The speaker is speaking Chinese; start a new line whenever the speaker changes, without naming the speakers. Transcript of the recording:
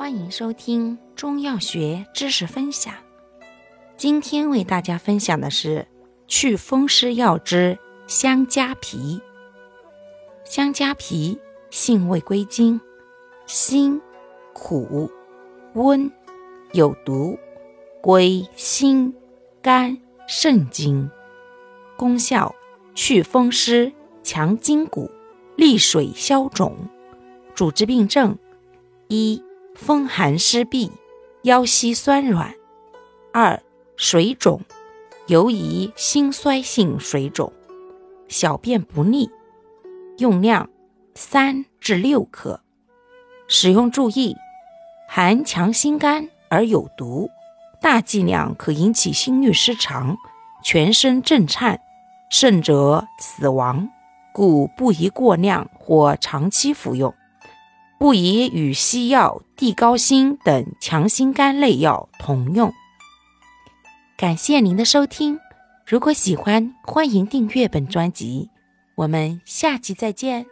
欢迎收听中药学知识分享。今天为大家分享的是祛风湿药之香加皮。香加皮性味归经：辛、苦、温，有毒，归心、肝、肾经。功效：祛风湿，强筋骨，利水消肿。主治病症：一、风寒湿痹，腰膝酸软；二、水肿，尤宜心衰性水肿，小便不利。用量三至六克。使用注意：含强心肝而有毒，大剂量可引起心律失常、全身震颤，甚者死亡，故不宜过量或长期服用。不宜与西药、地高辛等强心肝类药同用。感谢您的收听，如果喜欢，欢迎订阅本专辑。我们下期再见。